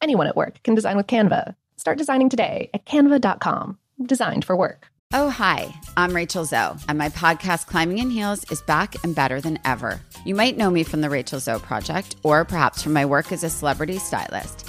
Anyone at work can design with Canva. Start designing today at canva.com. Designed for work. Oh, hi, I'm Rachel Zoe, and my podcast, Climbing in Heels, is back and better than ever. You might know me from the Rachel Zoe Project, or perhaps from my work as a celebrity stylist.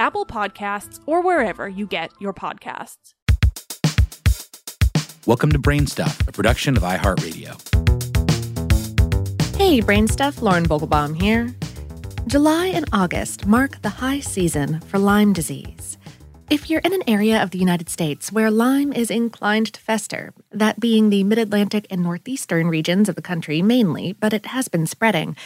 Apple Podcasts, or wherever you get your podcasts. Welcome to Brainstuff, a production of iHeartRadio. Hey, Brain Stuff, Lauren Vogelbaum here. July and August mark the high season for Lyme disease. If you're in an area of the United States where Lyme is inclined to fester, that being the mid Atlantic and northeastern regions of the country mainly, but it has been spreading,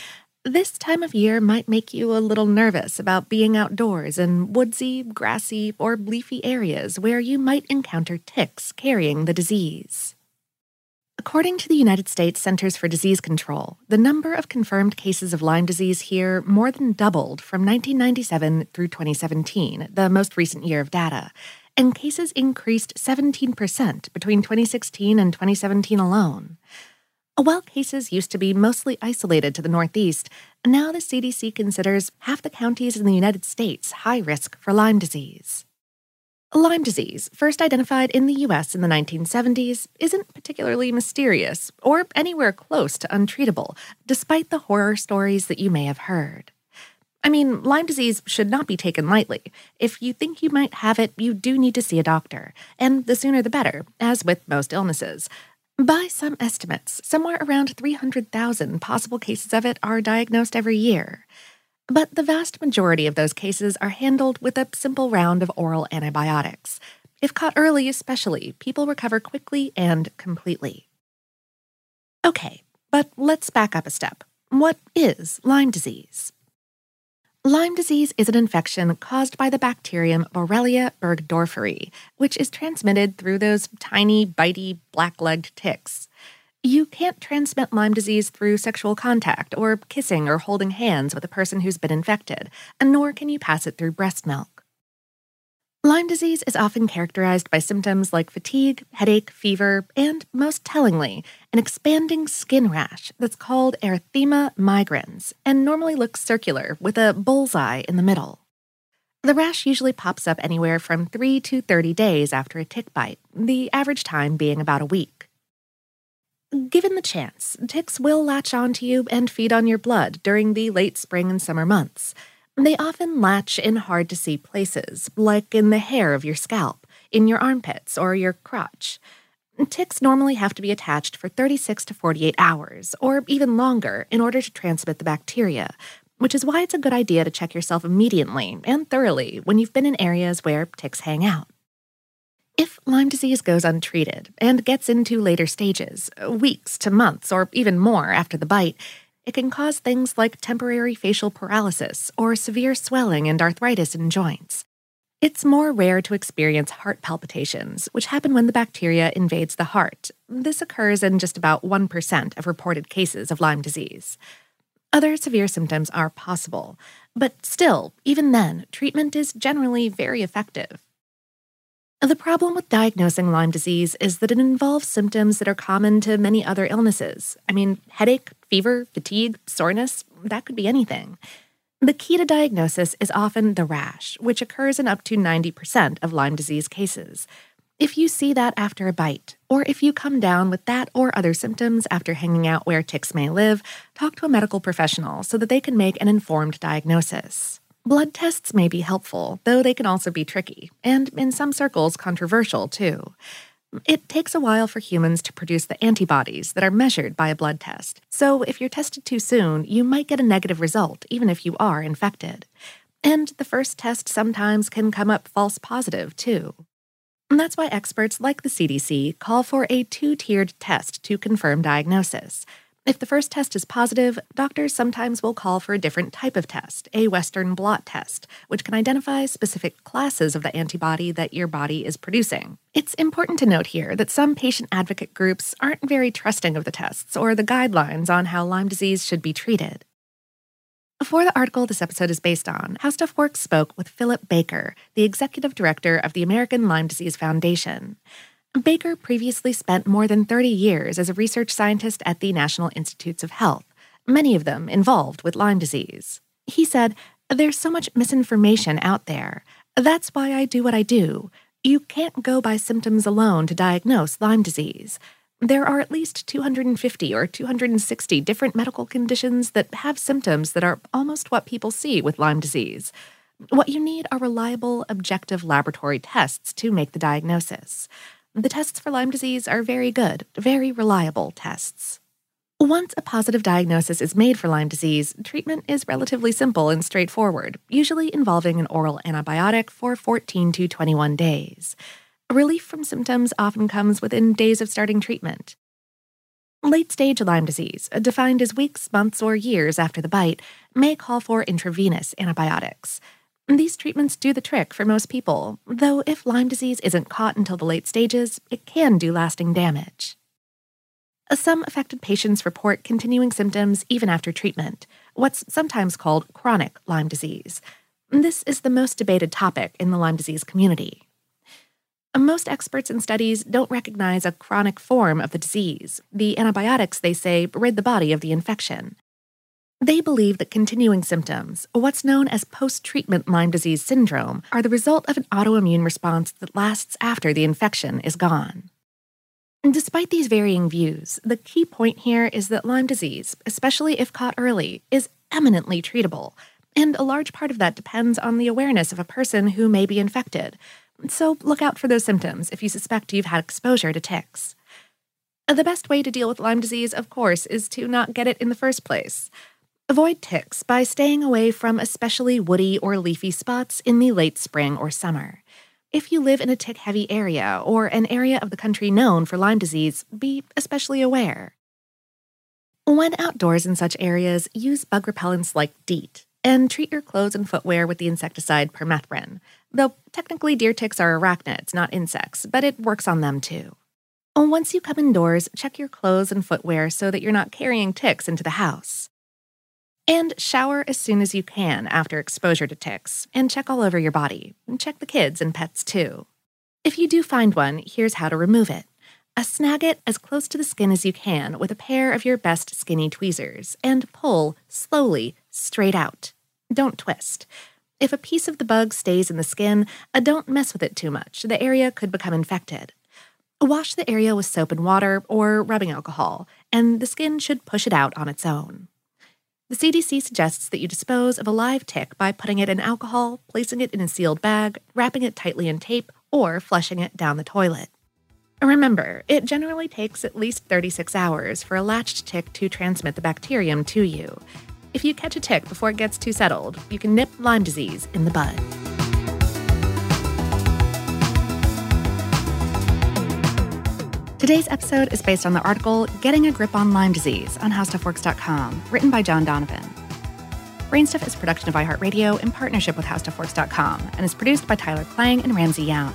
this time of year might make you a little nervous about being outdoors in woodsy, grassy, or leafy areas where you might encounter ticks carrying the disease. According to the United States Centers for Disease Control, the number of confirmed cases of Lyme disease here more than doubled from 1997 through 2017, the most recent year of data, and cases increased 17% between 2016 and 2017 alone. While cases used to be mostly isolated to the Northeast, now the CDC considers half the counties in the United States high risk for Lyme disease. Lyme disease, first identified in the US in the 1970s, isn't particularly mysterious or anywhere close to untreatable, despite the horror stories that you may have heard. I mean, Lyme disease should not be taken lightly. If you think you might have it, you do need to see a doctor, and the sooner the better, as with most illnesses. By some estimates, somewhere around 300,000 possible cases of it are diagnosed every year. But the vast majority of those cases are handled with a simple round of oral antibiotics. If caught early, especially, people recover quickly and completely. Okay, but let's back up a step. What is Lyme disease? Lyme disease is an infection caused by the bacterium Borrelia burgdorferi, which is transmitted through those tiny, bitey, black legged ticks. You can't transmit Lyme disease through sexual contact or kissing or holding hands with a person who's been infected, and nor can you pass it through breast milk. Lyme disease is often characterized by symptoms like fatigue, headache, fever, and, most tellingly, an expanding skin rash that's called erythema migrans and normally looks circular with a bullseye in the middle. The rash usually pops up anywhere from 3 to 30 days after a tick bite, the average time being about a week. Given the chance, ticks will latch onto you and feed on your blood during the late spring and summer months. They often latch in hard to see places, like in the hair of your scalp, in your armpits, or your crotch. Ticks normally have to be attached for 36 to 48 hours, or even longer, in order to transmit the bacteria, which is why it's a good idea to check yourself immediately and thoroughly when you've been in areas where ticks hang out. If Lyme disease goes untreated and gets into later stages, weeks to months or even more after the bite, it can cause things like temporary facial paralysis or severe swelling and arthritis in joints. It's more rare to experience heart palpitations, which happen when the bacteria invades the heart. This occurs in just about 1% of reported cases of Lyme disease. Other severe symptoms are possible, but still, even then, treatment is generally very effective. The problem with diagnosing Lyme disease is that it involves symptoms that are common to many other illnesses. I mean, headache, fever, fatigue, soreness, that could be anything. The key to diagnosis is often the rash, which occurs in up to 90% of Lyme disease cases. If you see that after a bite, or if you come down with that or other symptoms after hanging out where ticks may live, talk to a medical professional so that they can make an informed diagnosis. Blood tests may be helpful, though they can also be tricky, and in some circles, controversial too. It takes a while for humans to produce the antibodies that are measured by a blood test, so if you're tested too soon, you might get a negative result, even if you are infected. And the first test sometimes can come up false positive, too. And that's why experts like the CDC call for a two tiered test to confirm diagnosis. If the first test is positive, doctors sometimes will call for a different type of test, a Western blot test, which can identify specific classes of the antibody that your body is producing. It's important to note here that some patient advocate groups aren't very trusting of the tests or the guidelines on how Lyme disease should be treated. For the article this episode is based on, How Stuff Works spoke with Philip Baker, the executive director of the American Lyme Disease Foundation. Baker previously spent more than 30 years as a research scientist at the National Institutes of Health, many of them involved with Lyme disease. He said, There's so much misinformation out there. That's why I do what I do. You can't go by symptoms alone to diagnose Lyme disease. There are at least 250 or 260 different medical conditions that have symptoms that are almost what people see with Lyme disease. What you need are reliable, objective laboratory tests to make the diagnosis. The tests for Lyme disease are very good, very reliable tests. Once a positive diagnosis is made for Lyme disease, treatment is relatively simple and straightforward, usually involving an oral antibiotic for 14 to 21 days. Relief from symptoms often comes within days of starting treatment. Late stage Lyme disease, defined as weeks, months, or years after the bite, may call for intravenous antibiotics. These treatments do the trick for most people, though if Lyme disease isn't caught until the late stages, it can do lasting damage. Some affected patients report continuing symptoms even after treatment, what's sometimes called chronic Lyme disease. This is the most debated topic in the Lyme disease community. Most experts and studies don't recognize a chronic form of the disease. The antibiotics, they say, rid the body of the infection. They believe that continuing symptoms, what's known as post treatment Lyme disease syndrome, are the result of an autoimmune response that lasts after the infection is gone. Despite these varying views, the key point here is that Lyme disease, especially if caught early, is eminently treatable, and a large part of that depends on the awareness of a person who may be infected. So look out for those symptoms if you suspect you've had exposure to ticks. The best way to deal with Lyme disease, of course, is to not get it in the first place. Avoid ticks by staying away from especially woody or leafy spots in the late spring or summer. If you live in a tick heavy area or an area of the country known for Lyme disease, be especially aware. When outdoors in such areas, use bug repellents like DEET and treat your clothes and footwear with the insecticide permethrin, though technically deer ticks are arachnids, not insects, but it works on them too. Once you come indoors, check your clothes and footwear so that you're not carrying ticks into the house. And shower as soon as you can after exposure to ticks, and check all over your body. And check the kids and pets too. If you do find one, here's how to remove it. A snag it as close to the skin as you can with a pair of your best skinny tweezers and pull slowly straight out. Don't twist. If a piece of the bug stays in the skin, uh, don't mess with it too much. The area could become infected. Wash the area with soap and water or rubbing alcohol, and the skin should push it out on its own. The CDC suggests that you dispose of a live tick by putting it in alcohol, placing it in a sealed bag, wrapping it tightly in tape, or flushing it down the toilet. Remember, it generally takes at least 36 hours for a latched tick to transmit the bacterium to you. If you catch a tick before it gets too settled, you can nip Lyme disease in the bud. Today's episode is based on the article Getting a Grip on Lyme Disease on HowStuffWorks.com, written by John Donovan. Brainstuff is a production of iHeartRadio in partnership with HowStuffWorks.com and is produced by Tyler Klang and Ramsey Yount.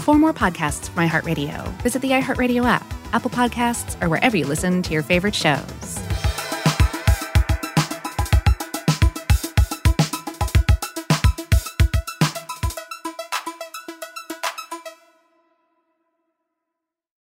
For more podcasts from iHeartRadio, visit the iHeartRadio app, Apple Podcasts, or wherever you listen to your favorite shows.